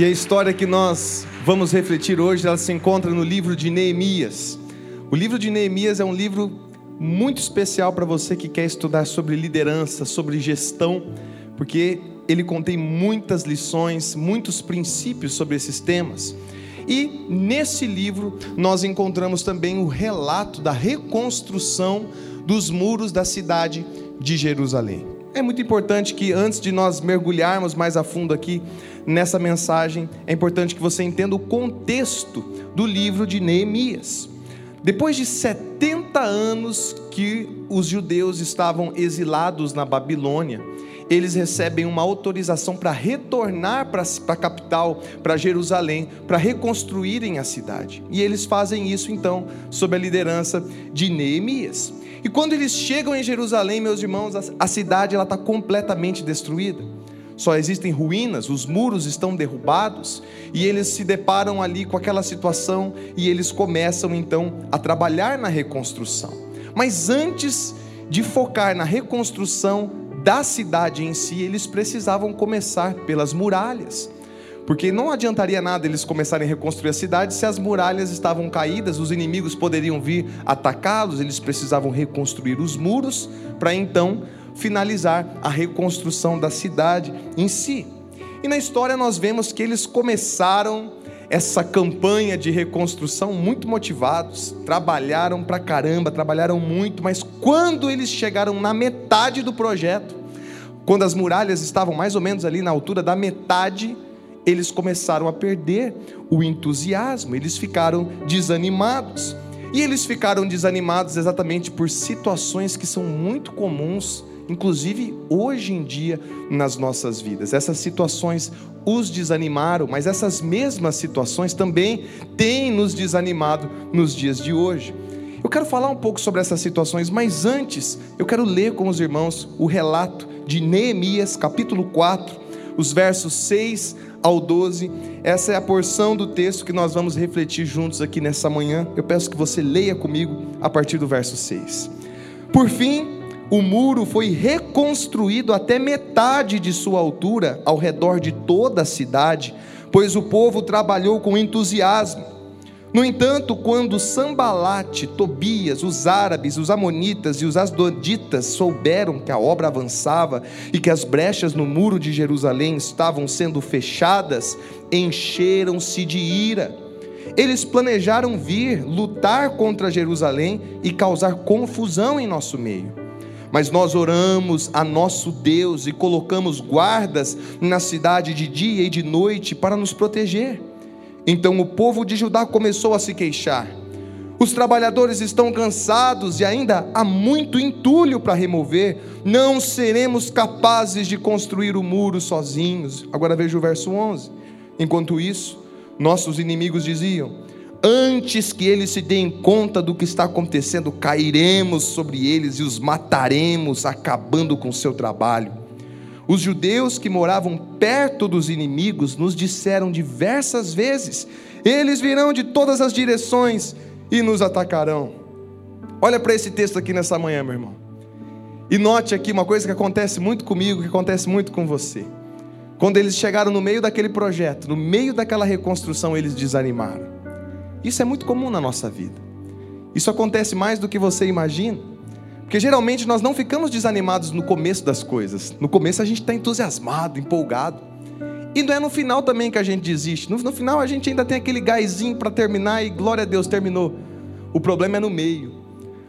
E a história que nós vamos refletir hoje, ela se encontra no livro de Neemias. O livro de Neemias é um livro muito especial para você que quer estudar sobre liderança, sobre gestão, porque ele contém muitas lições, muitos princípios sobre esses temas. E nesse livro nós encontramos também o relato da reconstrução dos muros da cidade de Jerusalém. É muito importante que antes de nós mergulharmos mais a fundo aqui nessa mensagem, é importante que você entenda o contexto do livro de Neemias. Depois de 70 anos que os judeus estavam exilados na Babilônia, eles recebem uma autorização para retornar para a capital, para Jerusalém, para reconstruírem a cidade. E eles fazem isso então sob a liderança de Neemias. E quando eles chegam em Jerusalém, meus irmãos, a cidade ela está completamente destruída. Só existem ruínas, os muros estão derrubados e eles se deparam ali com aquela situação e eles começam então a trabalhar na reconstrução. Mas antes de focar na reconstrução da cidade em si, eles precisavam começar pelas muralhas. Porque não adiantaria nada eles começarem a reconstruir a cidade se as muralhas estavam caídas, os inimigos poderiam vir atacá-los, eles precisavam reconstruir os muros para então finalizar a reconstrução da cidade em si. E na história nós vemos que eles começaram essa campanha de reconstrução muito motivados, trabalharam pra caramba, trabalharam muito, mas quando eles chegaram na metade do projeto, quando as muralhas estavam mais ou menos ali na altura da metade, eles começaram a perder o entusiasmo, eles ficaram desanimados. E eles ficaram desanimados exatamente por situações que são muito comuns, inclusive hoje em dia nas nossas vidas. Essas situações os desanimaram, mas essas mesmas situações também têm nos desanimado nos dias de hoje. Eu quero falar um pouco sobre essas situações, mas antes eu quero ler com os irmãos o relato de Neemias, capítulo 4, os versos 6 ao 12. Essa é a porção do texto que nós vamos refletir juntos aqui nessa manhã. Eu peço que você leia comigo a partir do verso 6. Por fim, o muro foi reconstruído até metade de sua altura ao redor de toda a cidade, pois o povo trabalhou com entusiasmo. No entanto, quando Sambalate, Tobias, os árabes, os amonitas e os asdoditas souberam que a obra avançava e que as brechas no muro de Jerusalém estavam sendo fechadas, encheram-se de ira. Eles planejaram vir, lutar contra Jerusalém e causar confusão em nosso meio. Mas nós oramos a nosso Deus e colocamos guardas na cidade de dia e de noite para nos proteger. Então o povo de Judá começou a se queixar. Os trabalhadores estão cansados e ainda há muito entulho para remover. Não seremos capazes de construir o muro sozinhos. Agora veja o verso 11. Enquanto isso, nossos inimigos diziam: Antes que eles se deem conta do que está acontecendo, cairemos sobre eles e os mataremos, acabando com seu trabalho. Os judeus que moravam perto dos inimigos nos disseram diversas vezes: eles virão de todas as direções e nos atacarão. Olha para esse texto aqui nessa manhã, meu irmão. E note aqui uma coisa que acontece muito comigo, que acontece muito com você. Quando eles chegaram no meio daquele projeto, no meio daquela reconstrução, eles desanimaram. Isso é muito comum na nossa vida. Isso acontece mais do que você imagina. Porque geralmente nós não ficamos desanimados no começo das coisas. No começo a gente está entusiasmado, empolgado. E não é no final também que a gente desiste. No, no final a gente ainda tem aquele gásinho para terminar e glória a Deus, terminou. O problema é no meio.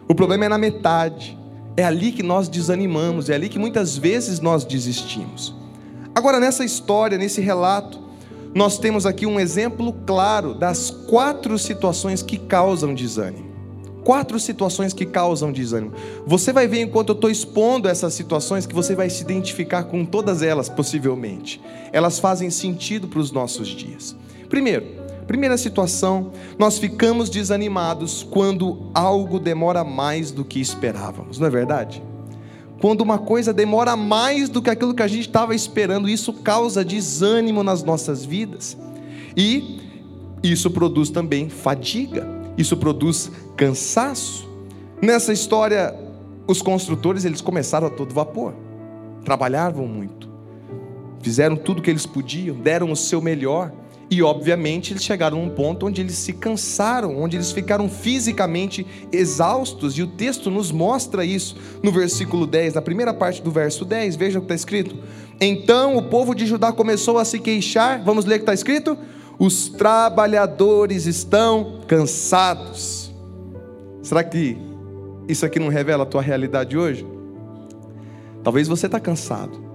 O problema é na metade. É ali que nós desanimamos, é ali que muitas vezes nós desistimos. Agora, nessa história, nesse relato, nós temos aqui um exemplo claro das quatro situações que causam desânimo. Quatro situações que causam desânimo. Você vai ver enquanto eu estou expondo essas situações que você vai se identificar com todas elas, possivelmente. Elas fazem sentido para os nossos dias. Primeiro, primeira situação, nós ficamos desanimados quando algo demora mais do que esperávamos, não é verdade? Quando uma coisa demora mais do que aquilo que a gente estava esperando, isso causa desânimo nas nossas vidas. E isso produz também fadiga isso produz cansaço. Nessa história, os construtores eles começaram a todo vapor, trabalhavam muito, fizeram tudo o que eles podiam, deram o seu melhor. E obviamente eles chegaram a um ponto onde eles se cansaram, onde eles ficaram fisicamente exaustos, e o texto nos mostra isso no versículo 10, na primeira parte do verso 10, veja o que está escrito. Então o povo de Judá começou a se queixar, vamos ler o que está escrito? Os trabalhadores estão cansados. Será que isso aqui não revela a tua realidade hoje? Talvez você está cansado.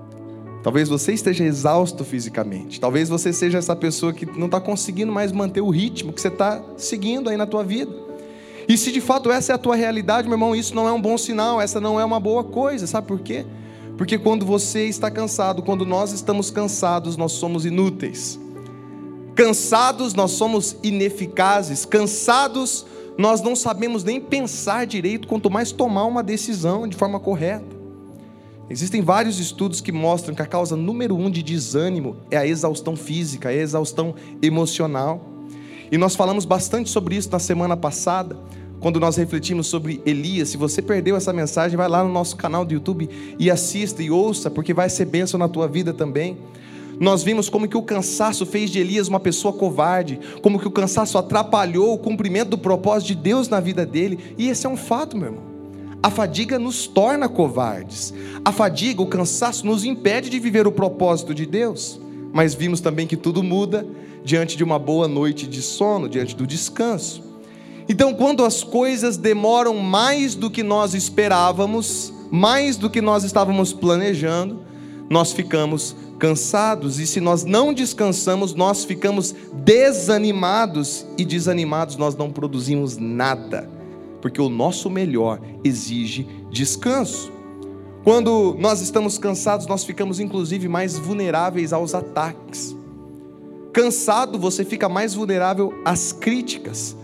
Talvez você esteja exausto fisicamente. Talvez você seja essa pessoa que não está conseguindo mais manter o ritmo que você está seguindo aí na tua vida. E se de fato essa é a tua realidade, meu irmão, isso não é um bom sinal, essa não é uma boa coisa. Sabe por quê? Porque quando você está cansado, quando nós estamos cansados, nós somos inúteis. Cansados, nós somos ineficazes. Cansados, nós não sabemos nem pensar direito, quanto mais tomar uma decisão de forma correta. Existem vários estudos que mostram que a causa número um de desânimo é a exaustão física, a exaustão emocional. E nós falamos bastante sobre isso na semana passada, quando nós refletimos sobre Elias. Se você perdeu essa mensagem, vai lá no nosso canal do YouTube e assista e ouça, porque vai ser bênção na tua vida também. Nós vimos como que o cansaço fez de Elias uma pessoa covarde, como que o cansaço atrapalhou o cumprimento do propósito de Deus na vida dele, e esse é um fato, meu irmão. A fadiga nos torna covardes. A fadiga, o cansaço, nos impede de viver o propósito de Deus. Mas vimos também que tudo muda diante de uma boa noite de sono, diante do descanso. Então, quando as coisas demoram mais do que nós esperávamos, mais do que nós estávamos planejando, nós ficamos cansados, e se nós não descansamos, nós ficamos desanimados, e desanimados nós não produzimos nada porque o nosso melhor exige descanso. Quando nós estamos cansados, nós ficamos inclusive mais vulneráveis aos ataques. Cansado, você fica mais vulnerável às críticas.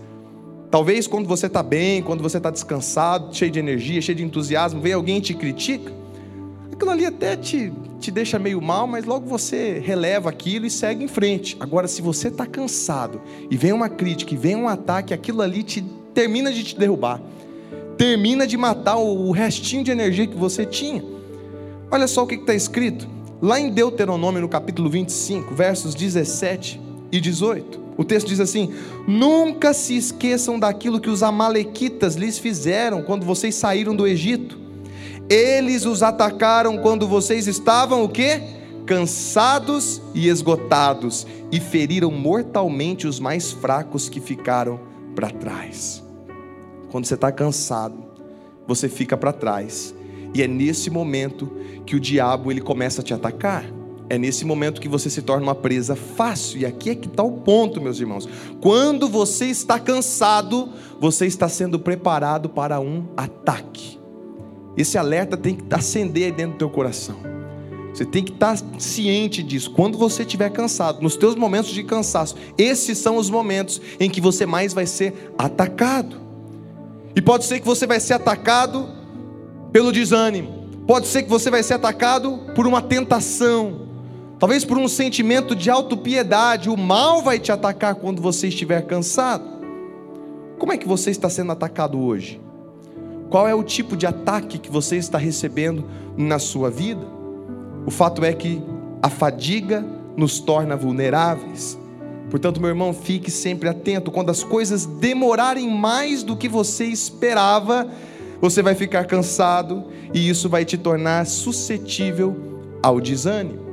Talvez quando você está bem, quando você está descansado, cheio de energia, cheio de entusiasmo, vem alguém e te critica, aquilo ali até te, te deixa meio mal, mas logo você releva aquilo e segue em frente. Agora, se você está cansado e vem uma crítica e vem um ataque, aquilo ali te termina de te derrubar, termina de matar o restinho de energia que você tinha. Olha só o que está escrito lá em Deuteronômio, no capítulo 25, versos 17 e 18. O texto diz assim: Nunca se esqueçam daquilo que os Amalequitas lhes fizeram quando vocês saíram do Egito. Eles os atacaram quando vocês estavam o quê? Cansados e esgotados, e feriram mortalmente os mais fracos que ficaram para trás. Quando você está cansado, você fica para trás. E é nesse momento que o diabo ele começa a te atacar. É nesse momento que você se torna uma presa fácil. E aqui é que está o ponto, meus irmãos. Quando você está cansado, você está sendo preparado para um ataque. Esse alerta tem que acender dentro do teu coração. Você tem que estar ciente disso. Quando você estiver cansado, nos teus momentos de cansaço, esses são os momentos em que você mais vai ser atacado. E pode ser que você vai ser atacado pelo desânimo. Pode ser que você vai ser atacado por uma tentação. Talvez por um sentimento de autopiedade. O mal vai te atacar quando você estiver cansado. Como é que você está sendo atacado hoje? Qual é o tipo de ataque que você está recebendo na sua vida? O fato é que a fadiga nos torna vulneráveis. Portanto, meu irmão, fique sempre atento. Quando as coisas demorarem mais do que você esperava, você vai ficar cansado e isso vai te tornar suscetível ao desânimo.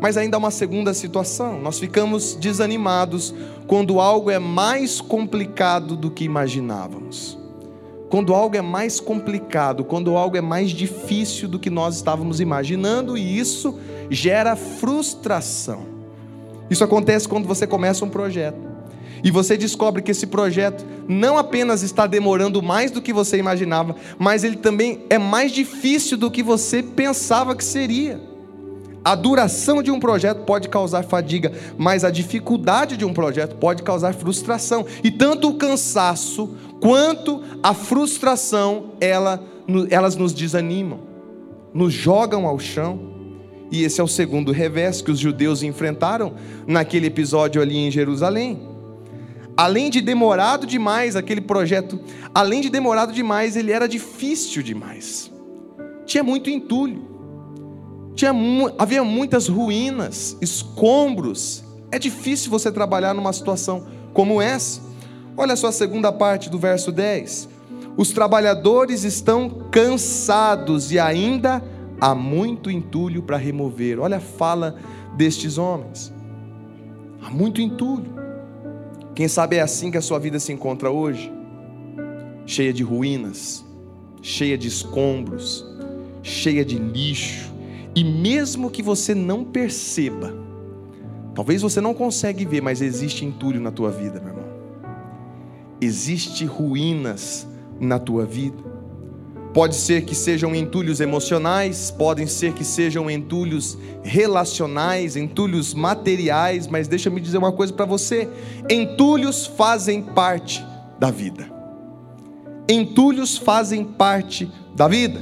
Mas ainda há uma segunda situação: nós ficamos desanimados quando algo é mais complicado do que imaginávamos. Quando algo é mais complicado, quando algo é mais difícil do que nós estávamos imaginando, e isso gera frustração. Isso acontece quando você começa um projeto. E você descobre que esse projeto não apenas está demorando mais do que você imaginava, mas ele também é mais difícil do que você pensava que seria. A duração de um projeto pode causar fadiga, mas a dificuldade de um projeto pode causar frustração. E tanto o cansaço quanto a frustração, ela, elas nos desanimam, nos jogam ao chão. E esse é o segundo revés que os judeus enfrentaram naquele episódio ali em Jerusalém. Além de demorado demais aquele projeto, além de demorado demais, ele era difícil demais. Tinha muito entulho. Tinha, havia muitas ruínas, escombros. É difícil você trabalhar numa situação como essa. Olha só a segunda parte do verso 10. Os trabalhadores estão cansados e ainda há muito entulho para remover. Olha a fala destes homens. Há muito entulho. Quem sabe é assim que a sua vida se encontra hoje? Cheia de ruínas, cheia de escombros, cheia de lixo. E mesmo que você não perceba, talvez você não consegue ver, mas existe entulho na tua vida, meu irmão. Existe ruínas na tua vida. Pode ser que sejam entulhos emocionais, podem ser que sejam entulhos relacionais, entulhos materiais, mas deixa eu me dizer uma coisa para você: entulhos fazem parte da vida. Entulhos fazem parte da vida.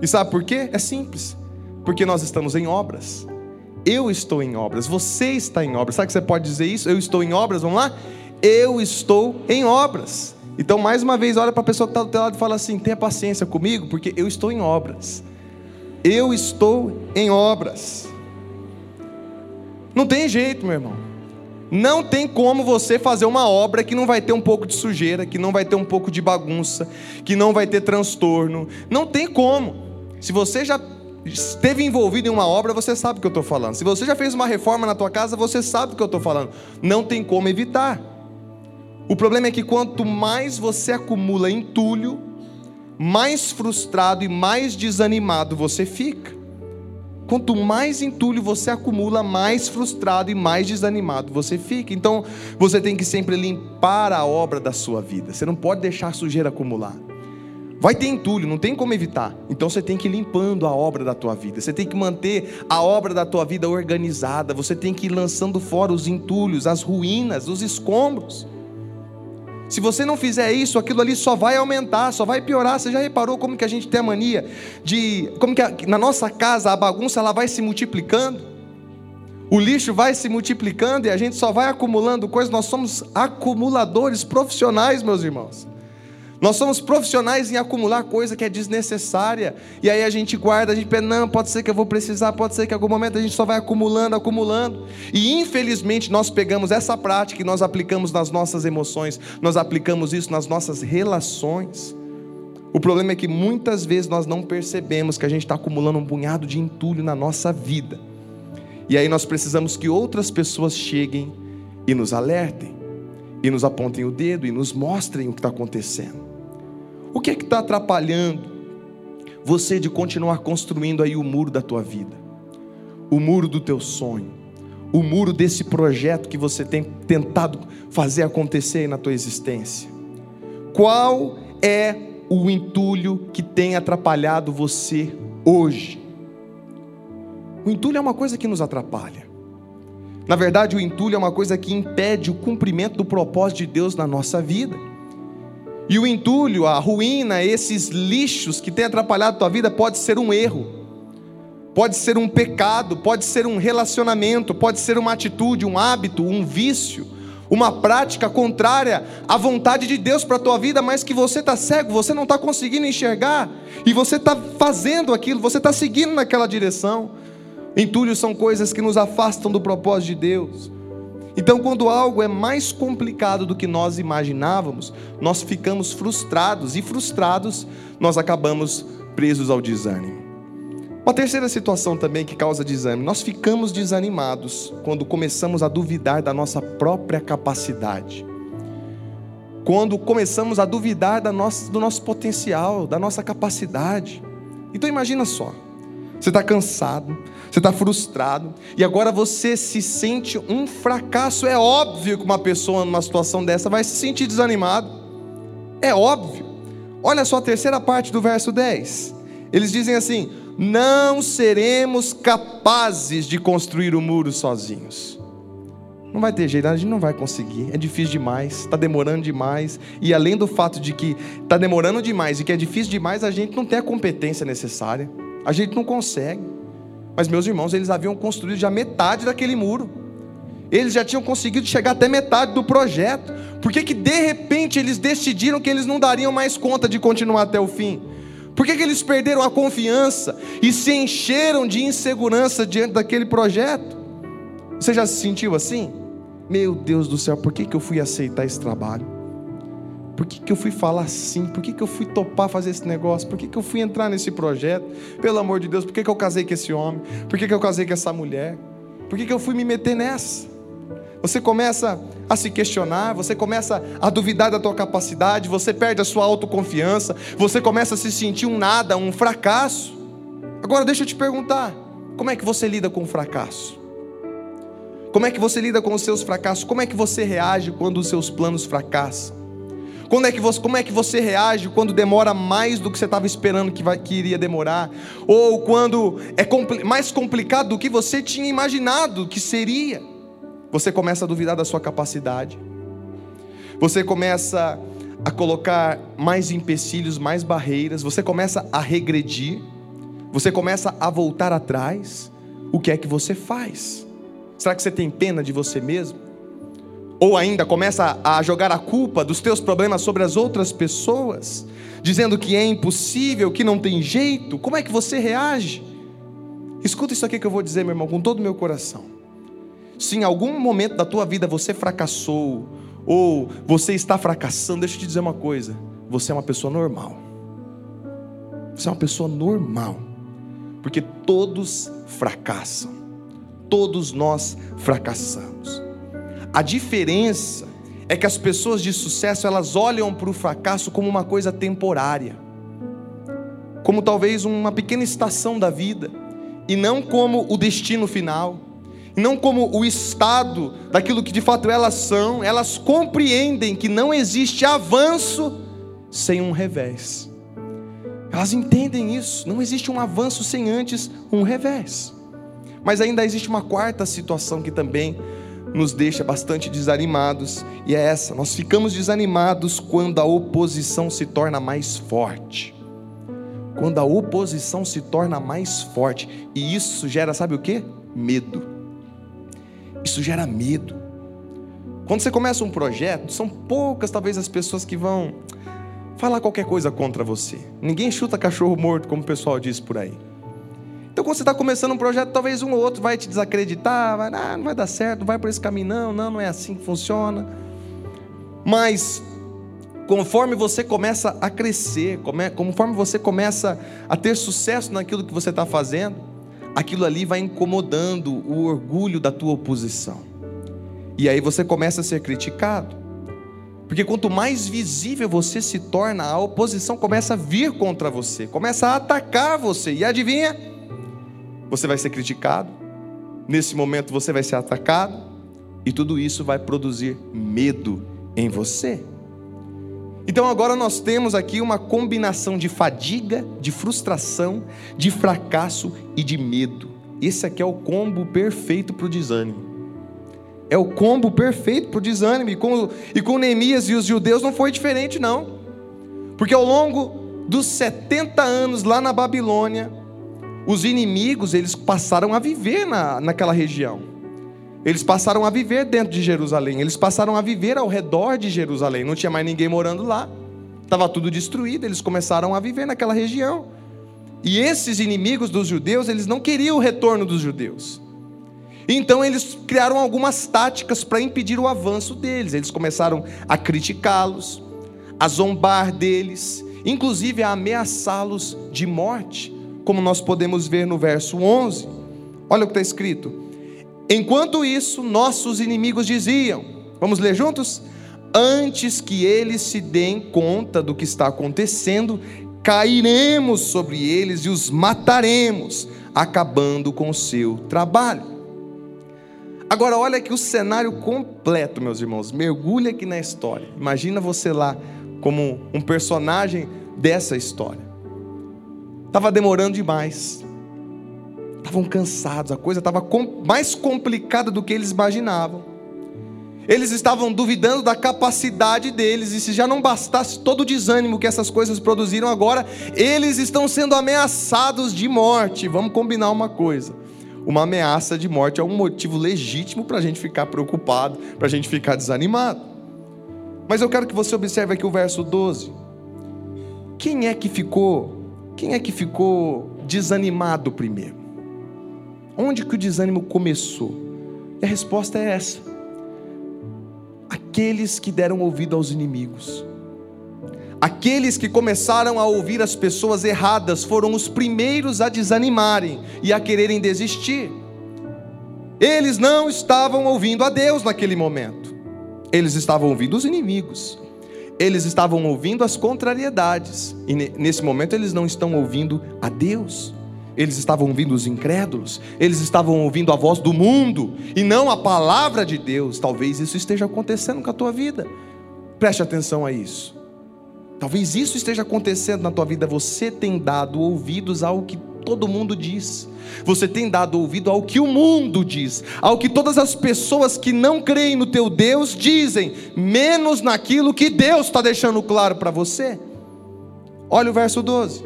E sabe por quê? É simples. Porque nós estamos em obras. Eu estou em obras, você está em obras. Sabe que você pode dizer isso? Eu estou em obras, vamos lá? Eu estou em obras. Então, mais uma vez, olha para a pessoa que está do teu lado e fala assim: tenha paciência comigo, porque eu estou em obras. Eu estou em obras. Não tem jeito, meu irmão. Não tem como você fazer uma obra que não vai ter um pouco de sujeira, que não vai ter um pouco de bagunça, que não vai ter transtorno. Não tem como. Se você já esteve envolvido em uma obra, você sabe o que eu estou falando. Se você já fez uma reforma na tua casa, você sabe o que eu estou falando. Não tem como evitar. O problema é que quanto mais você acumula entulho, mais frustrado e mais desanimado você fica. Quanto mais entulho você acumula, mais frustrado e mais desanimado você fica. Então, você tem que sempre limpar a obra da sua vida. Você não pode deixar a sujeira acumular. Vai ter entulho, não tem como evitar. Então você tem que ir limpando a obra da tua vida. Você tem que manter a obra da tua vida organizada. Você tem que ir lançando fora os entulhos, as ruínas, os escombros. Se você não fizer isso, aquilo ali só vai aumentar, só vai piorar. Você já reparou como que a gente tem a mania de como que a, na nossa casa a bagunça ela vai se multiplicando? O lixo vai se multiplicando e a gente só vai acumulando coisas. Nós somos acumuladores profissionais, meus irmãos. Nós somos profissionais em acumular coisa que é desnecessária. E aí a gente guarda, a gente pensa, não, pode ser que eu vou precisar, pode ser que em algum momento a gente só vai acumulando, acumulando. E infelizmente nós pegamos essa prática e nós aplicamos nas nossas emoções, nós aplicamos isso nas nossas relações. O problema é que muitas vezes nós não percebemos que a gente está acumulando um punhado de entulho na nossa vida. E aí nós precisamos que outras pessoas cheguem e nos alertem, e nos apontem o dedo e nos mostrem o que está acontecendo. O que é que está atrapalhando você de continuar construindo aí o muro da tua vida? O muro do teu sonho? O muro desse projeto que você tem tentado fazer acontecer aí na tua existência? Qual é o entulho que tem atrapalhado você hoje? O entulho é uma coisa que nos atrapalha. Na verdade, o entulho é uma coisa que impede o cumprimento do propósito de Deus na nossa vida. E o entulho, a ruína, esses lixos que têm atrapalhado a tua vida, pode ser um erro, pode ser um pecado, pode ser um relacionamento, pode ser uma atitude, um hábito, um vício, uma prática contrária à vontade de Deus para a tua vida, mas que você está cego, você não está conseguindo enxergar, e você está fazendo aquilo, você está seguindo naquela direção. Entulhos são coisas que nos afastam do propósito de Deus. Então, quando algo é mais complicado do que nós imaginávamos, nós ficamos frustrados e frustrados, nós acabamos presos ao desânimo. Uma terceira situação também que causa desânimo, nós ficamos desanimados quando começamos a duvidar da nossa própria capacidade. Quando começamos a duvidar da nossa, do nosso potencial, da nossa capacidade. Então imagina só, você está cansado, você está frustrado, e agora você se sente um fracasso. É óbvio que uma pessoa numa situação dessa vai se sentir desanimado. É óbvio. Olha só a terceira parte do verso 10. Eles dizem assim: Não seremos capazes de construir o muro sozinhos. Não vai ter jeito, a gente não vai conseguir. É difícil demais, está demorando demais. E além do fato de que está demorando demais e que é difícil demais, a gente não tem a competência necessária. A gente não consegue. Mas meus irmãos, eles haviam construído já metade daquele muro. Eles já tinham conseguido chegar até metade do projeto. Por que, que de repente eles decidiram que eles não dariam mais conta de continuar até o fim? Por que, que eles perderam a confiança e se encheram de insegurança diante daquele projeto? Você já se sentiu assim? Meu Deus do céu, por que, que eu fui aceitar esse trabalho? Por que, que eu fui falar sim? Por que, que eu fui topar fazer esse negócio? Por que, que eu fui entrar nesse projeto? Pelo amor de Deus, por que, que eu casei com esse homem? Por que, que eu casei com essa mulher? Por que, que eu fui me meter nessa? Você começa a se questionar, você começa a duvidar da tua capacidade, você perde a sua autoconfiança, você começa a se sentir um nada, um fracasso. Agora deixa eu te perguntar, como é que você lida com o fracasso? Como é que você lida com os seus fracassos? Como é que você reage quando os seus planos fracassam? Quando é que você, como é que você reage quando demora mais do que você estava esperando que, vai, que iria demorar? Ou quando é compl mais complicado do que você tinha imaginado que seria? Você começa a duvidar da sua capacidade. Você começa a colocar mais empecilhos, mais barreiras. Você começa a regredir. Você começa a voltar atrás. O que é que você faz? Será que você tem pena de você mesmo? Ou ainda começa a jogar a culpa dos teus problemas sobre as outras pessoas, dizendo que é impossível, que não tem jeito? Como é que você reage? Escuta isso aqui que eu vou dizer, meu irmão, com todo o meu coração. Se em algum momento da tua vida você fracassou, ou você está fracassando, deixa eu te dizer uma coisa: você é uma pessoa normal. Você é uma pessoa normal, porque todos fracassam, todos nós fracassamos. A diferença é que as pessoas de sucesso elas olham para o fracasso como uma coisa temporária, como talvez uma pequena estação da vida, e não como o destino final, não como o estado daquilo que de fato elas são. Elas compreendem que não existe avanço sem um revés. Elas entendem isso, não existe um avanço sem antes um revés. Mas ainda existe uma quarta situação que também nos deixa bastante desanimados, e é essa: nós ficamos desanimados quando a oposição se torna mais forte. Quando a oposição se torna mais forte, e isso gera, sabe o que? Medo. Isso gera medo. Quando você começa um projeto, são poucas talvez as pessoas que vão falar qualquer coisa contra você. Ninguém chuta cachorro morto, como o pessoal diz por aí. Então, quando você está começando um projeto, talvez um ou outro vai te desacreditar, vai, ah, não vai dar certo, não vai por esse caminho, não, não, não é assim que funciona. Mas, conforme você começa a crescer, conforme você começa a ter sucesso naquilo que você está fazendo, aquilo ali vai incomodando o orgulho da tua oposição. E aí você começa a ser criticado. Porque quanto mais visível você se torna, a oposição começa a vir contra você, começa a atacar você. E adivinha? Você vai ser criticado, nesse momento você vai ser atacado, e tudo isso vai produzir medo em você. Então agora nós temos aqui uma combinação de fadiga, de frustração, de fracasso e de medo. Esse aqui é o combo perfeito para o desânimo. É o combo perfeito para o desânimo. E com, e com Neemias e os judeus não foi diferente, não. Porque ao longo dos 70 anos lá na Babilônia, os inimigos, eles passaram a viver na, naquela região. Eles passaram a viver dentro de Jerusalém. Eles passaram a viver ao redor de Jerusalém. Não tinha mais ninguém morando lá. Estava tudo destruído. Eles começaram a viver naquela região. E esses inimigos dos judeus, eles não queriam o retorno dos judeus. Então eles criaram algumas táticas para impedir o avanço deles. Eles começaram a criticá-los, a zombar deles, inclusive a ameaçá-los de morte como nós podemos ver no verso 11. Olha o que está escrito. Enquanto isso, nossos inimigos diziam: Vamos ler juntos? Antes que eles se deem conta do que está acontecendo, cairemos sobre eles e os mataremos, acabando com o seu trabalho. Agora, olha aqui o cenário completo, meus irmãos. Mergulha aqui na história. Imagina você lá como um personagem dessa história. Estava demorando demais. Estavam cansados, a coisa estava mais complicada do que eles imaginavam. Eles estavam duvidando da capacidade deles, e se já não bastasse todo o desânimo que essas coisas produziram agora, eles estão sendo ameaçados de morte. Vamos combinar uma coisa: uma ameaça de morte é um motivo legítimo para a gente ficar preocupado, para a gente ficar desanimado. Mas eu quero que você observe aqui o verso 12. Quem é que ficou Quem é que ficou desanimado primeiro? Onde que o desânimo começou? E a resposta é essa: aqueles que deram ouvido aos inimigos. Aqueles que começaram a ouvir as pessoas erradas foram os primeiros a desanimarem e a quererem desistir. Eles não estavam ouvindo a Deus naquele momento, eles estavam ouvindo os inimigos, eles estavam ouvindo as contrariedades, e nesse momento eles não estão ouvindo a Deus, eles estavam ouvindo os incrédulos, eles estavam ouvindo a voz do mundo e não a palavra de Deus. Talvez isso esteja acontecendo com a tua vida, preste atenção a isso. Talvez isso esteja acontecendo na tua vida. Você tem dado ouvidos ao que todo mundo diz. Você tem dado ouvido ao que o mundo diz, ao que todas as pessoas que não creem no teu Deus dizem, menos naquilo que Deus está deixando claro para você. Olha o verso 12.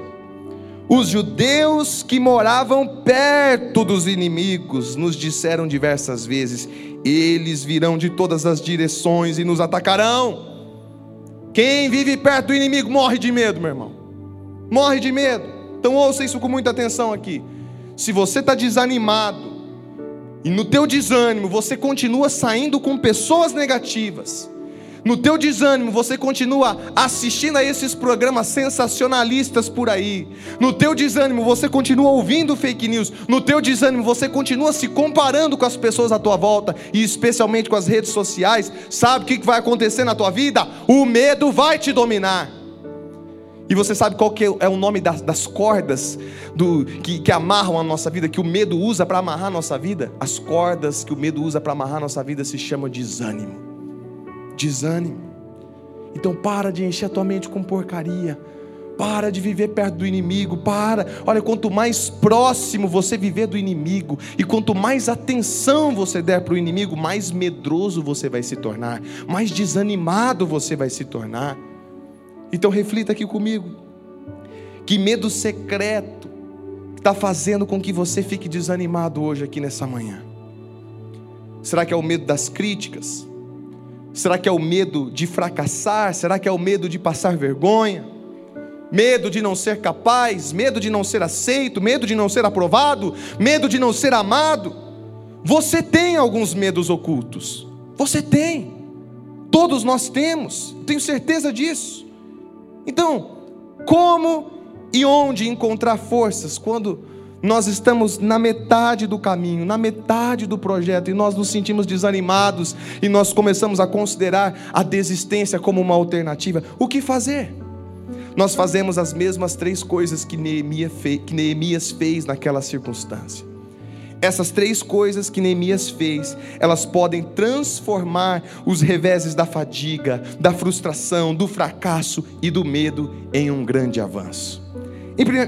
Os judeus que moravam perto dos inimigos nos disseram diversas vezes: eles virão de todas as direções e nos atacarão. Quem vive perto do inimigo morre de medo, meu irmão. Morre de medo. Então ouça isso com muita atenção aqui. Se você está desanimado e no teu desânimo você continua saindo com pessoas negativas, no teu desânimo, você continua assistindo a esses programas sensacionalistas por aí. No teu desânimo, você continua ouvindo fake news. No teu desânimo, você continua se comparando com as pessoas à tua volta e especialmente com as redes sociais. Sabe o que vai acontecer na tua vida? O medo vai te dominar. E você sabe qual que é o nome das, das cordas do, que, que amarram a nossa vida, que o medo usa para amarrar a nossa vida? As cordas que o medo usa para amarrar a nossa vida se chamam desânimo desânimo. Então para de encher a tua mente com porcaria. Para de viver perto do inimigo, para. Olha, quanto mais próximo você viver do inimigo e quanto mais atenção você der para o inimigo, mais medroso você vai se tornar, mais desanimado você vai se tornar. Então reflita aqui comigo. Que medo secreto está fazendo com que você fique desanimado hoje aqui nessa manhã? Será que é o medo das críticas? Será que é o medo de fracassar? Será que é o medo de passar vergonha? Medo de não ser capaz, medo de não ser aceito, medo de não ser aprovado, medo de não ser amado. Você tem alguns medos ocultos. Você tem. Todos nós temos. Tenho certeza disso. Então, como e onde encontrar forças quando nós estamos na metade do caminho, na metade do projeto, e nós nos sentimos desanimados, e nós começamos a considerar a desistência como uma alternativa. O que fazer? Nós fazemos as mesmas três coisas que Neemias fez, naquela circunstância. Essas três coisas que Neemias fez, elas podem transformar os reveses da fadiga, da frustração, do fracasso e do medo em um grande avanço.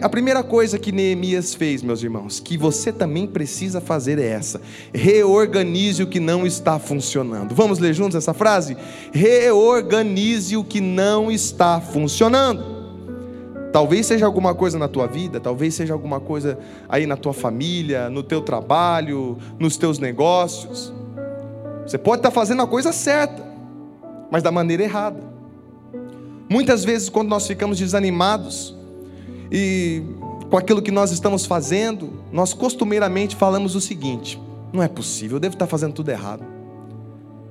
A primeira coisa que Neemias fez, meus irmãos, que você também precisa fazer é essa: reorganize o que não está funcionando. Vamos ler juntos essa frase? Reorganize o que não está funcionando. Talvez seja alguma coisa na tua vida, talvez seja alguma coisa aí na tua família, no teu trabalho, nos teus negócios. Você pode estar fazendo a coisa certa, mas da maneira errada. Muitas vezes, quando nós ficamos desanimados, e com aquilo que nós estamos fazendo, nós costumeiramente falamos o seguinte: não é possível, eu devo estar fazendo tudo errado.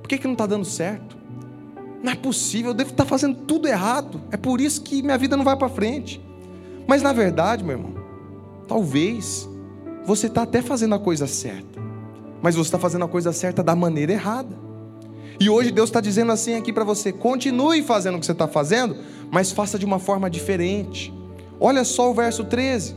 Por que, que não está dando certo? Não é possível, eu devo estar fazendo tudo errado. É por isso que minha vida não vai para frente. Mas na verdade, meu irmão, talvez você está até fazendo a coisa certa, mas você está fazendo a coisa certa da maneira errada. E hoje Deus está dizendo assim aqui para você: continue fazendo o que você está fazendo, mas faça de uma forma diferente. Olha só o verso 13.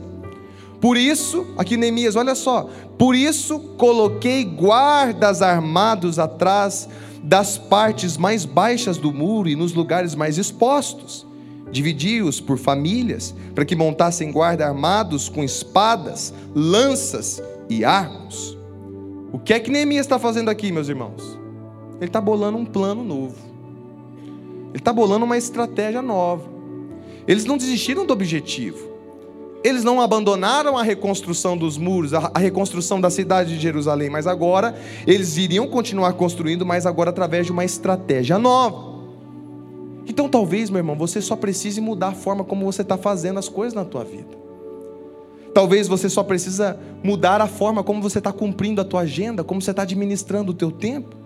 Por isso, aqui Neemias, olha só. Por isso coloquei guardas armados atrás das partes mais baixas do muro e nos lugares mais expostos. Dividi-os por famílias, para que montassem guarda armados com espadas, lanças e arcos. O que é que Neemias está fazendo aqui, meus irmãos? Ele está bolando um plano novo. Ele está bolando uma estratégia nova. Eles não desistiram do objetivo. Eles não abandonaram a reconstrução dos muros, a reconstrução da cidade de Jerusalém, mas agora eles iriam continuar construindo, mas agora através de uma estratégia nova. Então talvez, meu irmão, você só precise mudar a forma como você está fazendo as coisas na tua vida. Talvez você só precisa mudar a forma como você está cumprindo a tua agenda, como você está administrando o teu tempo.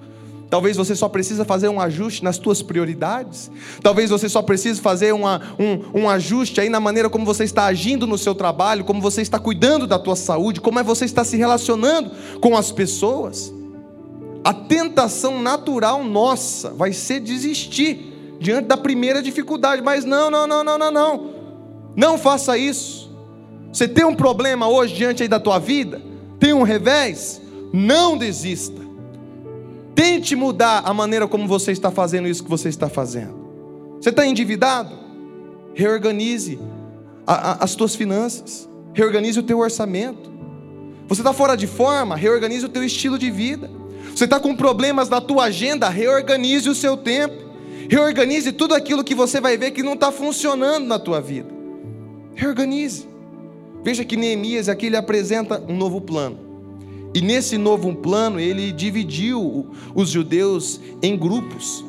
Talvez você só precisa fazer um ajuste nas tuas prioridades. Talvez você só precise fazer uma, um, um ajuste aí na maneira como você está agindo no seu trabalho, como você está cuidando da tua saúde, como é você está se relacionando com as pessoas. A tentação natural nossa vai ser desistir diante da primeira dificuldade, mas não, não, não, não, não, não. Não faça isso. Você tem um problema hoje diante aí da tua vida, tem um revés, não desista. Tente mudar a maneira como você está fazendo isso que você está fazendo. Você está endividado? Reorganize a, a, as tuas finanças, reorganize o teu orçamento. Você está fora de forma? Reorganize o teu estilo de vida. Você está com problemas na tua agenda? Reorganize o seu tempo. Reorganize tudo aquilo que você vai ver que não está funcionando na tua vida. Reorganize. Veja que Neemias aqui ele apresenta um novo plano. E nesse novo plano ele dividiu os judeus em grupos.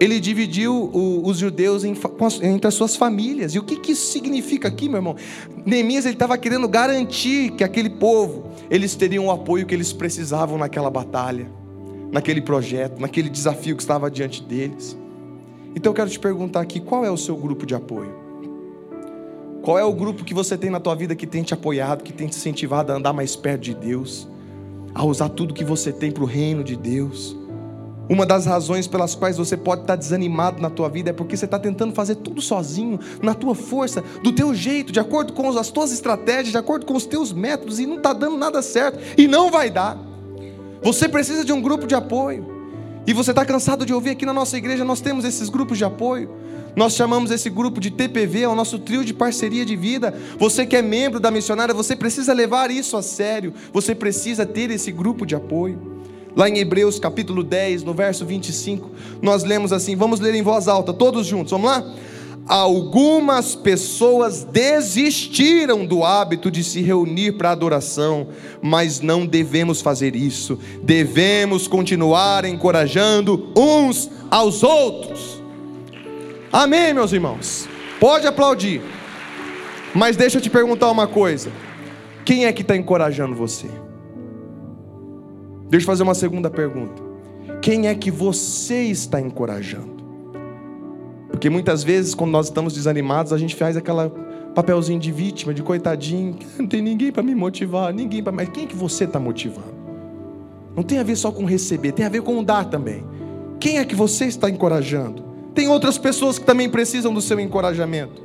Ele dividiu os judeus entre as suas famílias. E o que, que isso significa aqui, meu irmão? Neemias estava querendo garantir que aquele povo eles teriam o apoio que eles precisavam naquela batalha naquele projeto, naquele desafio que estava diante deles. Então eu quero te perguntar aqui, qual é o seu grupo de apoio? Qual é o grupo que você tem na tua vida que tem te apoiado, que tem te incentivado a andar mais perto de Deus, a usar tudo que você tem para o reino de Deus? Uma das razões pelas quais você pode estar desanimado na tua vida é porque você está tentando fazer tudo sozinho, na tua força, do teu jeito, de acordo com as tuas estratégias, de acordo com os teus métodos, e não está dando nada certo, e não vai dar. Você precisa de um grupo de apoio. E você está cansado de ouvir aqui na nossa igreja, nós temos esses grupos de apoio. Nós chamamos esse grupo de TPV, é o nosso trio de parceria de vida. Você que é membro da missionária, você precisa levar isso a sério. Você precisa ter esse grupo de apoio. Lá em Hebreus capítulo 10, no verso 25, nós lemos assim: vamos ler em voz alta, todos juntos, vamos lá? Algumas pessoas desistiram do hábito de se reunir para adoração, mas não devemos fazer isso. Devemos continuar encorajando uns aos outros. Amém, meus irmãos? Pode aplaudir. Mas deixa eu te perguntar uma coisa: quem é que está encorajando você? Deixa eu fazer uma segunda pergunta: quem é que você está encorajando? Porque muitas vezes, quando nós estamos desanimados, a gente faz aquela papelzinho de vítima, de coitadinho. Não tem ninguém para me motivar, ninguém para. Mas quem é que você está motivando? Não tem a ver só com receber, tem a ver com dar também. Quem é que você está encorajando? Tem outras pessoas que também precisam do seu encorajamento.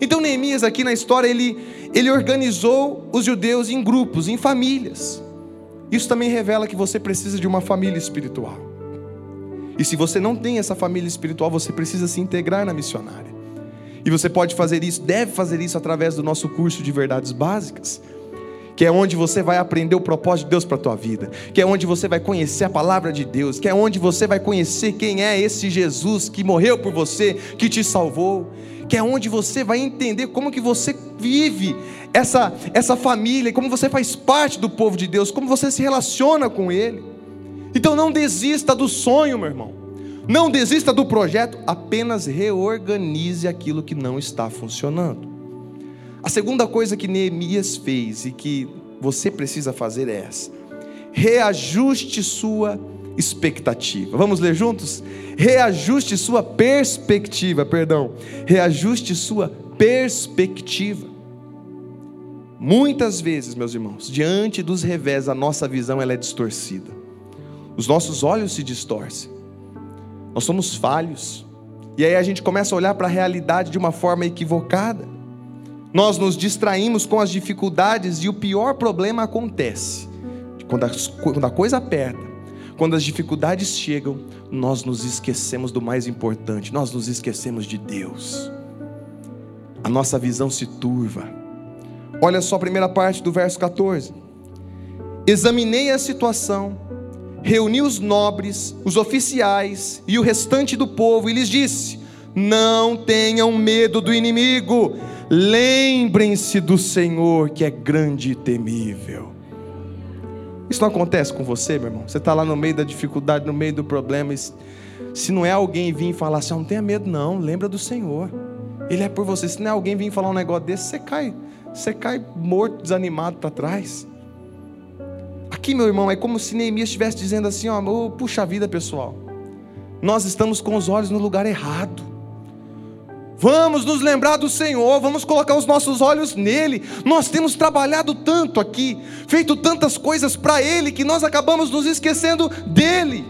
Então Neemias aqui na história ele ele organizou os judeus em grupos, em famílias. Isso também revela que você precisa de uma família espiritual. E se você não tem essa família espiritual, você precisa se integrar na missionária. E você pode fazer isso, deve fazer isso através do nosso curso de verdades básicas, que é onde você vai aprender o propósito de Deus para a tua vida, que é onde você vai conhecer a palavra de Deus, que é onde você vai conhecer quem é esse Jesus que morreu por você, que te salvou, que é onde você vai entender como que você vive essa essa família, como você faz parte do povo de Deus, como você se relaciona com ele. Então não desista do sonho, meu irmão. Não desista do projeto, apenas reorganize aquilo que não está funcionando. A segunda coisa que Neemias fez e que você precisa fazer é essa: reajuste sua expectativa. Vamos ler juntos? Reajuste sua perspectiva, perdão. Reajuste sua perspectiva. Muitas vezes, meus irmãos, diante dos revés, a nossa visão ela é distorcida os nossos olhos se distorcem, nós somos falhos, e aí a gente começa a olhar para a realidade de uma forma equivocada. Nós nos distraímos com as dificuldades e o pior problema acontece quando a, quando a coisa aperta, quando as dificuldades chegam, nós nos esquecemos do mais importante, nós nos esquecemos de Deus. A nossa visão se turva. Olha só a primeira parte do verso 14. Examinei a situação reuniu os nobres, os oficiais e o restante do povo e lhes disse: Não tenham medo do inimigo, lembrem-se do Senhor que é grande e temível. Isso não acontece com você, meu irmão? Você está lá no meio da dificuldade, no meio do problema. Se não é alguém vir falar assim, não tenha medo, não, lembra do Senhor. Ele é por você. Se não é alguém vir falar um negócio desse, você cai. você cai morto, desanimado para trás. Aqui, meu irmão, é como se Neemias estivesse dizendo assim: ó, oh, puxa vida, pessoal, nós estamos com os olhos no lugar errado. Vamos nos lembrar do Senhor, vamos colocar os nossos olhos nele. Nós temos trabalhado tanto aqui, feito tantas coisas para Ele, que nós acabamos nos esquecendo dele.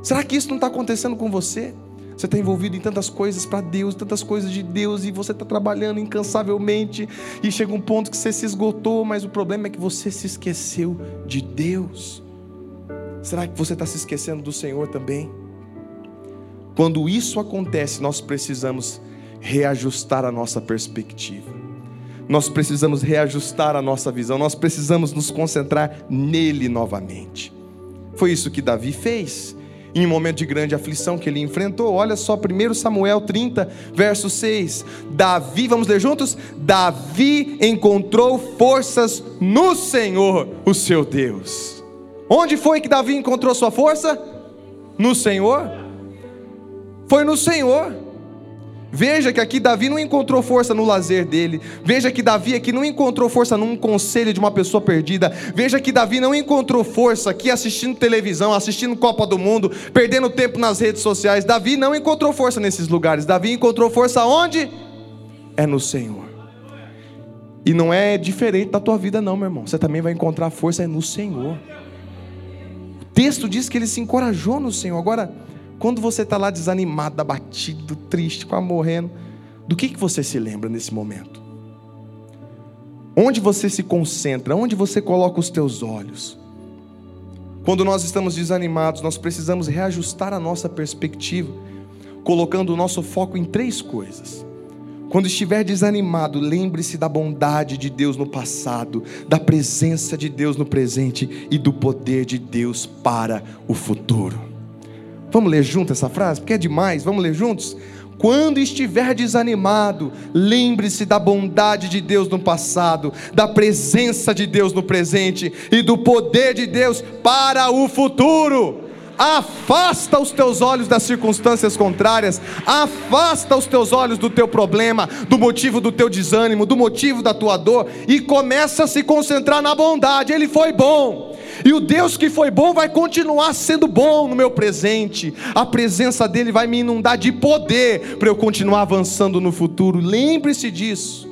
Será que isso não está acontecendo com você? Você está envolvido em tantas coisas para Deus, tantas coisas de Deus, e você está trabalhando incansavelmente, e chega um ponto que você se esgotou, mas o problema é que você se esqueceu de Deus. Será que você está se esquecendo do Senhor também? Quando isso acontece, nós precisamos reajustar a nossa perspectiva. Nós precisamos reajustar a nossa visão, nós precisamos nos concentrar nele novamente. Foi isso que Davi fez em um momento de grande aflição que ele enfrentou. Olha só, 1 Samuel 30, verso 6. Davi, vamos ler juntos? Davi encontrou forças no Senhor, o seu Deus. Onde foi que Davi encontrou sua força? No Senhor? Foi no Senhor. Veja que aqui Davi não encontrou força no lazer dele. Veja que Davi aqui não encontrou força num conselho de uma pessoa perdida. Veja que Davi não encontrou força aqui assistindo televisão, assistindo Copa do Mundo, perdendo tempo nas redes sociais. Davi não encontrou força nesses lugares. Davi encontrou força onde? É no Senhor. E não é diferente da tua vida, não, meu irmão. Você também vai encontrar força é no Senhor. O texto diz que ele se encorajou no Senhor. Agora. Quando você está lá desanimado, abatido, triste, quase morrendo, do que, que você se lembra nesse momento? Onde você se concentra? Onde você coloca os teus olhos? Quando nós estamos desanimados, nós precisamos reajustar a nossa perspectiva, colocando o nosso foco em três coisas. Quando estiver desanimado, lembre-se da bondade de Deus no passado, da presença de Deus no presente e do poder de Deus para o futuro. Vamos ler junto essa frase? Porque é demais. Vamos ler juntos? Quando estiver desanimado, lembre-se da bondade de Deus no passado, da presença de Deus no presente e do poder de Deus para o futuro. Afasta os teus olhos das circunstâncias contrárias, afasta os teus olhos do teu problema, do motivo do teu desânimo, do motivo da tua dor e começa a se concentrar na bondade. Ele foi bom. E o Deus que foi bom vai continuar sendo bom no meu presente. A presença dele vai me inundar de poder para eu continuar avançando no futuro. Lembre-se disso.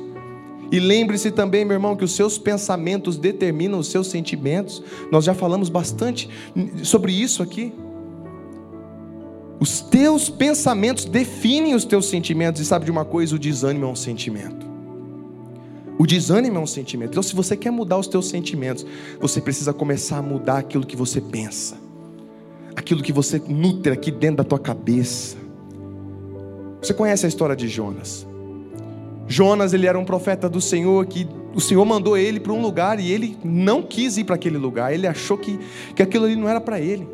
E lembre-se também, meu irmão, que os seus pensamentos determinam os seus sentimentos. Nós já falamos bastante sobre isso aqui. Os teus pensamentos definem os teus sentimentos. E sabe de uma coisa? O desânimo é um sentimento. O desânimo é um sentimento. Então, se você quer mudar os teus sentimentos, você precisa começar a mudar aquilo que você pensa, aquilo que você nutre aqui dentro da tua cabeça. Você conhece a história de Jonas? Jonas, ele era um profeta do Senhor que o Senhor mandou ele para um lugar e ele não quis ir para aquele lugar. Ele achou que, que aquilo ali não era para ele.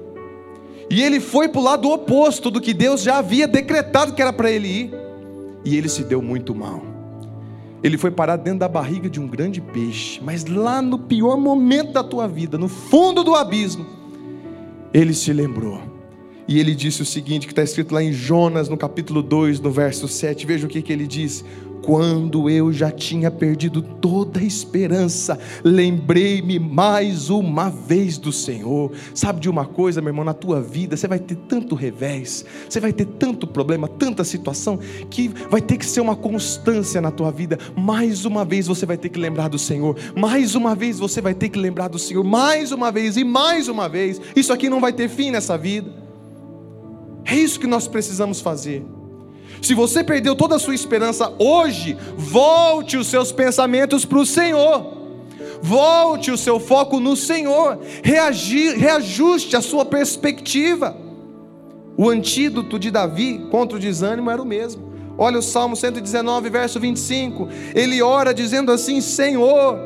E ele foi para o lado oposto do que Deus já havia decretado que era para ele ir. E ele se deu muito mal. Ele foi parar dentro da barriga de um grande peixe, mas lá no pior momento da tua vida, no fundo do abismo, ele se lembrou. E ele disse o seguinte, que está escrito lá em Jonas, no capítulo 2, no verso 7. Veja o que, que ele diz: quando eu já tinha perdido toda a esperança, lembrei-me mais uma vez do Senhor. Sabe de uma coisa, meu irmão, na tua vida você vai ter tanto revés, você vai ter tanto problema, tanta situação, que vai ter que ser uma constância na tua vida. Mais uma vez você vai ter que lembrar do Senhor, mais uma vez você vai ter que lembrar do Senhor, mais uma vez e mais uma vez. Isso aqui não vai ter fim nessa vida. É isso que nós precisamos fazer. Se você perdeu toda a sua esperança hoje, volte os seus pensamentos para o Senhor. Volte o seu foco no Senhor. Reajuste a sua perspectiva. O antídoto de Davi contra o desânimo era o mesmo. Olha o Salmo 119, verso 25. Ele ora dizendo assim: Senhor,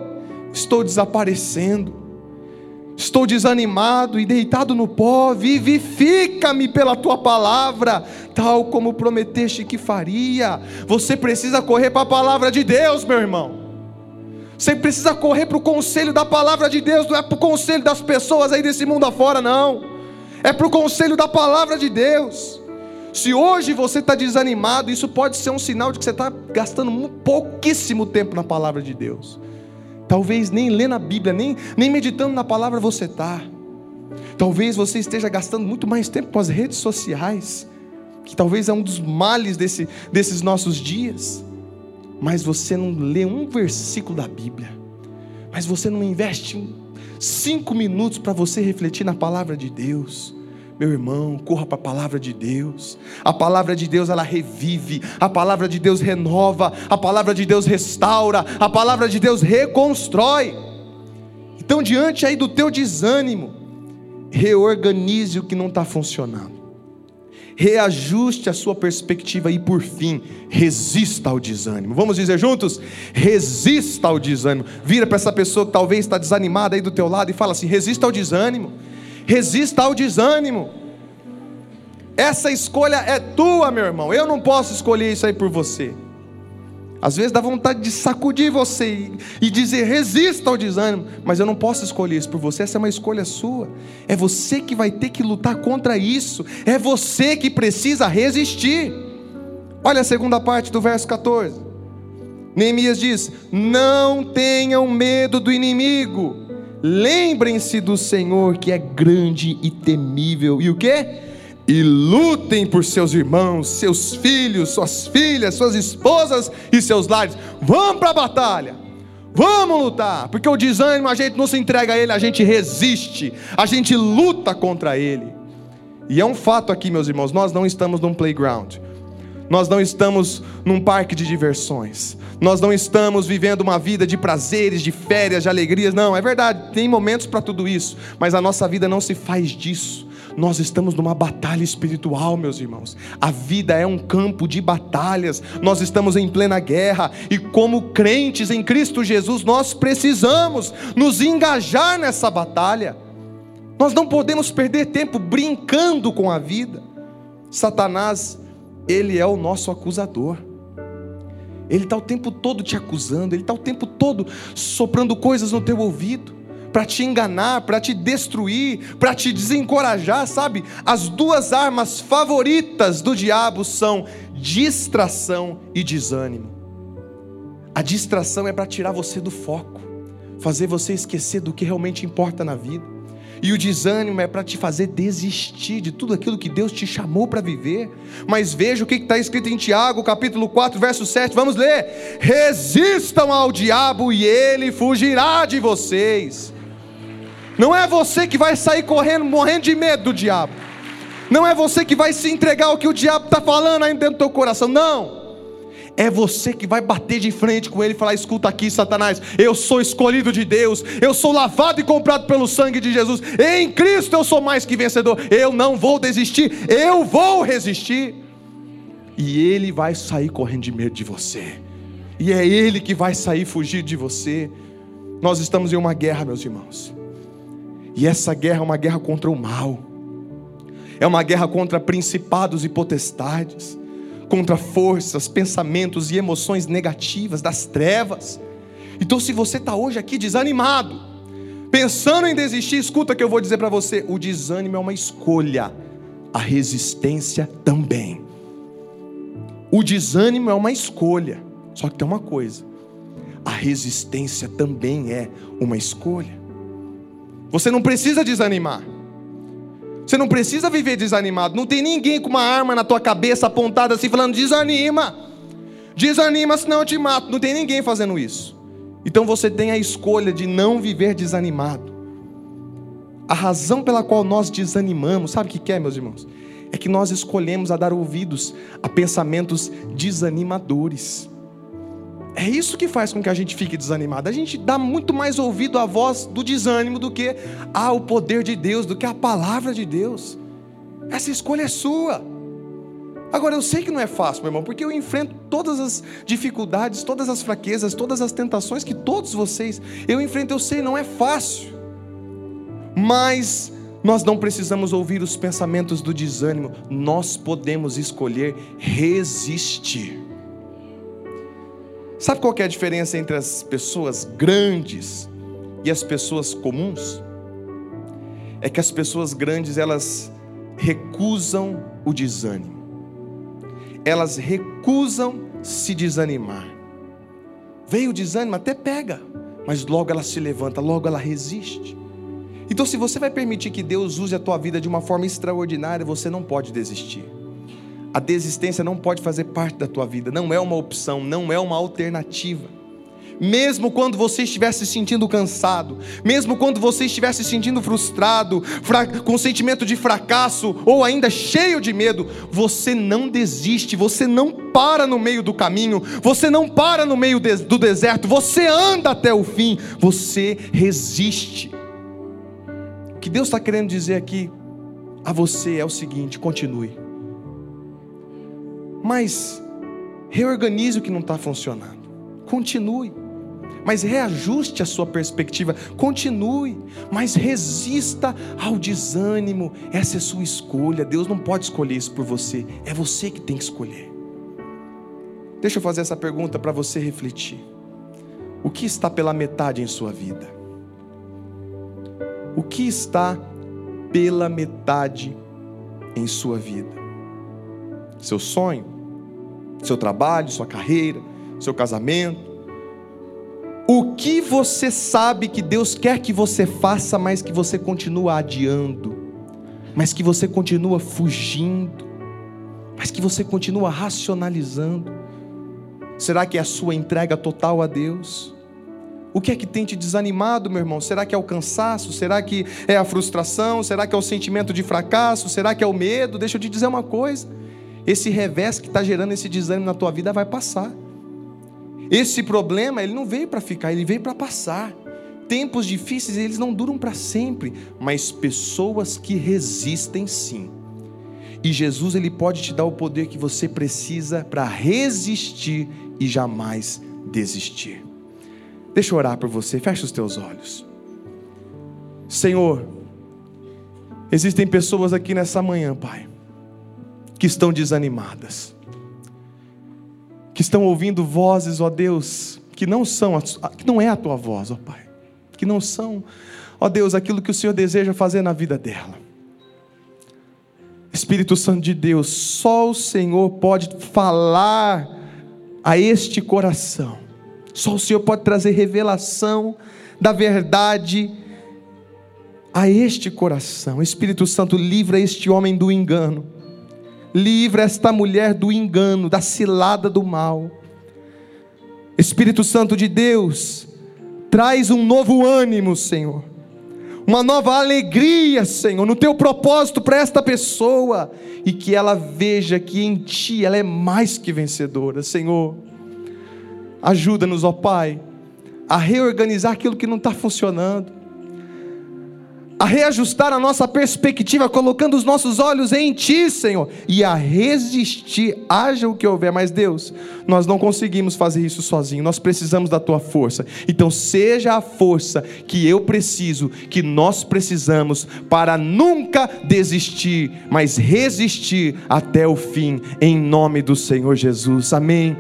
estou desaparecendo Estou desanimado e deitado no pó, vivifica-me pela tua palavra, tal como prometeste que faria. Você precisa correr para a palavra de Deus, meu irmão. Você precisa correr para o conselho da palavra de Deus, não é para o conselho das pessoas aí desse mundo afora, não. É para o conselho da palavra de Deus. Se hoje você está desanimado, isso pode ser um sinal de que você está gastando pouquíssimo tempo na palavra de Deus. Talvez nem lendo a Bíblia, nem, nem meditando na palavra você está. Talvez você esteja gastando muito mais tempo com as redes sociais, que talvez é um dos males desse, desses nossos dias. Mas você não lê um versículo da Bíblia, mas você não investe cinco minutos para você refletir na palavra de Deus. Meu irmão, corra para a palavra de Deus. A palavra de Deus ela revive, a palavra de Deus renova, a palavra de Deus restaura, a palavra de Deus reconstrói. Então, diante aí do teu desânimo, reorganize o que não está funcionando. Reajuste a sua perspectiva e, por fim, resista ao desânimo. Vamos dizer juntos? Resista ao desânimo. Vira para essa pessoa que talvez está desanimada aí do teu lado e fala assim: resista ao desânimo. Resista ao desânimo. Essa escolha é tua, meu irmão. Eu não posso escolher isso aí por você. Às vezes dá vontade de sacudir você e dizer resista ao desânimo, mas eu não posso escolher isso por você, essa é uma escolha sua. É você que vai ter que lutar contra isso, é você que precisa resistir. Olha a segunda parte do verso 14. Neemias diz: Não tenham medo do inimigo, lembrem-se do Senhor que é grande e temível. E o que? e lutem por seus irmãos, seus filhos, suas filhas, suas esposas e seus lares. Vamos para a batalha. Vamos lutar, porque o desânimo a gente não se entrega a ele, a gente resiste, a gente luta contra ele. E é um fato aqui, meus irmãos, nós não estamos num playground. Nós não estamos num parque de diversões. Nós não estamos vivendo uma vida de prazeres, de férias, de alegrias. Não, é verdade, tem momentos para tudo isso, mas a nossa vida não se faz disso. Nós estamos numa batalha espiritual, meus irmãos. A vida é um campo de batalhas. Nós estamos em plena guerra e como crentes em Cristo Jesus, nós precisamos nos engajar nessa batalha. Nós não podemos perder tempo brincando com a vida. Satanás, ele é o nosso acusador. Ele está o tempo todo te acusando, ele está o tempo todo soprando coisas no teu ouvido para te enganar, para te destruir, para te desencorajar, sabe? As duas armas favoritas do diabo são distração e desânimo. A distração é para tirar você do foco, fazer você esquecer do que realmente importa na vida. E o desânimo é para te fazer desistir de tudo aquilo que Deus te chamou para viver. Mas veja o que está escrito em Tiago, capítulo 4, verso 7. Vamos ler: Resistam ao diabo e ele fugirá de vocês. Não é você que vai sair correndo, morrendo de medo do diabo. Não é você que vai se entregar ao que o diabo está falando aí dentro do teu coração. Não. É você que vai bater de frente com ele e falar: escuta aqui, Satanás, eu sou escolhido de Deus, eu sou lavado e comprado pelo sangue de Jesus, em Cristo eu sou mais que vencedor, eu não vou desistir, eu vou resistir. E ele vai sair correndo de medo de você, e é ele que vai sair fugir de você. Nós estamos em uma guerra, meus irmãos. E essa guerra é uma guerra contra o mal, é uma guerra contra principados e potestades, contra forças, pensamentos e emoções negativas das trevas. Então, se você está hoje aqui desanimado, pensando em desistir, escuta o que eu vou dizer para você: o desânimo é uma escolha, a resistência também. O desânimo é uma escolha, só que tem uma coisa: a resistência também é uma escolha. Você não precisa desanimar. Você não precisa viver desanimado. Não tem ninguém com uma arma na tua cabeça apontada assim falando desanima. Desanima, senão eu te mato. Não tem ninguém fazendo isso. Então você tem a escolha de não viver desanimado. A razão pela qual nós desanimamos, sabe o que é, meus irmãos? É que nós escolhemos a dar ouvidos a pensamentos desanimadores. É isso que faz com que a gente fique desanimado. A gente dá muito mais ouvido à voz do desânimo do que ao poder de Deus, do que à palavra de Deus. Essa escolha é sua. Agora eu sei que não é fácil, meu irmão, porque eu enfrento todas as dificuldades, todas as fraquezas, todas as tentações que todos vocês eu enfrento, eu sei, não é fácil. Mas nós não precisamos ouvir os pensamentos do desânimo, nós podemos escolher resistir. Sabe qual é a diferença entre as pessoas grandes e as pessoas comuns? É que as pessoas grandes elas recusam o desânimo. elas recusam se desanimar. Veio o desânimo, até pega, mas logo ela se levanta, logo ela resiste. Então, se você vai permitir que Deus use a tua vida de uma forma extraordinária, você não pode desistir. A desistência não pode fazer parte da tua vida, não é uma opção, não é uma alternativa. Mesmo quando você estiver se sentindo cansado, mesmo quando você estiver se sentindo frustrado, com sentimento de fracasso ou ainda cheio de medo, você não desiste, você não para no meio do caminho, você não para no meio do deserto, você anda até o fim, você resiste. O que Deus está querendo dizer aqui a você é o seguinte: continue mas reorganize o que não está funcionando. Continue. Mas reajuste a sua perspectiva. Continue. Mas resista ao desânimo. Essa é sua escolha. Deus não pode escolher isso por você. É você que tem que escolher. Deixa eu fazer essa pergunta para você refletir. O que está pela metade em sua vida? O que está pela metade em sua vida? Seu sonho? Seu trabalho, sua carreira, seu casamento. O que você sabe que Deus quer que você faça, mas que você continua adiando, mas que você continua fugindo, mas que você continua racionalizando? Será que é a sua entrega total a Deus? O que é que tem te desanimado, meu irmão? Será que é o cansaço? Será que é a frustração? Será que é o sentimento de fracasso? Será que é o medo? Deixa eu te dizer uma coisa. Esse revés que está gerando esse desânimo na tua vida vai passar. Esse problema, ele não veio para ficar, ele veio para passar. Tempos difíceis, eles não duram para sempre, mas pessoas que resistem sim. E Jesus, ele pode te dar o poder que você precisa para resistir e jamais desistir. Deixa eu orar por você, fecha os teus olhos. Senhor, existem pessoas aqui nessa manhã, Pai que estão desanimadas, que estão ouvindo vozes, ó Deus, que não são, que não é a tua voz, ó Pai, que não são, ó Deus, aquilo que o Senhor deseja fazer na vida dela. Espírito Santo de Deus, só o Senhor pode falar a este coração, só o Senhor pode trazer revelação da verdade a este coração. Espírito Santo, livra este homem do engano Livra esta mulher do engano, da cilada do mal. Espírito Santo de Deus, traz um novo ânimo, Senhor. Uma nova alegria, Senhor, no teu propósito para esta pessoa e que ela veja que em ti ela é mais que vencedora, Senhor. Ajuda-nos, ó Pai, a reorganizar aquilo que não está funcionando a reajustar a nossa perspectiva, colocando os nossos olhos em Ti, Senhor, e a resistir, haja o que houver. Mas, Deus, nós não conseguimos fazer isso sozinho, nós precisamos da Tua força. Então, seja a força que eu preciso, que nós precisamos, para nunca desistir, mas resistir até o fim, em nome do Senhor Jesus. Amém.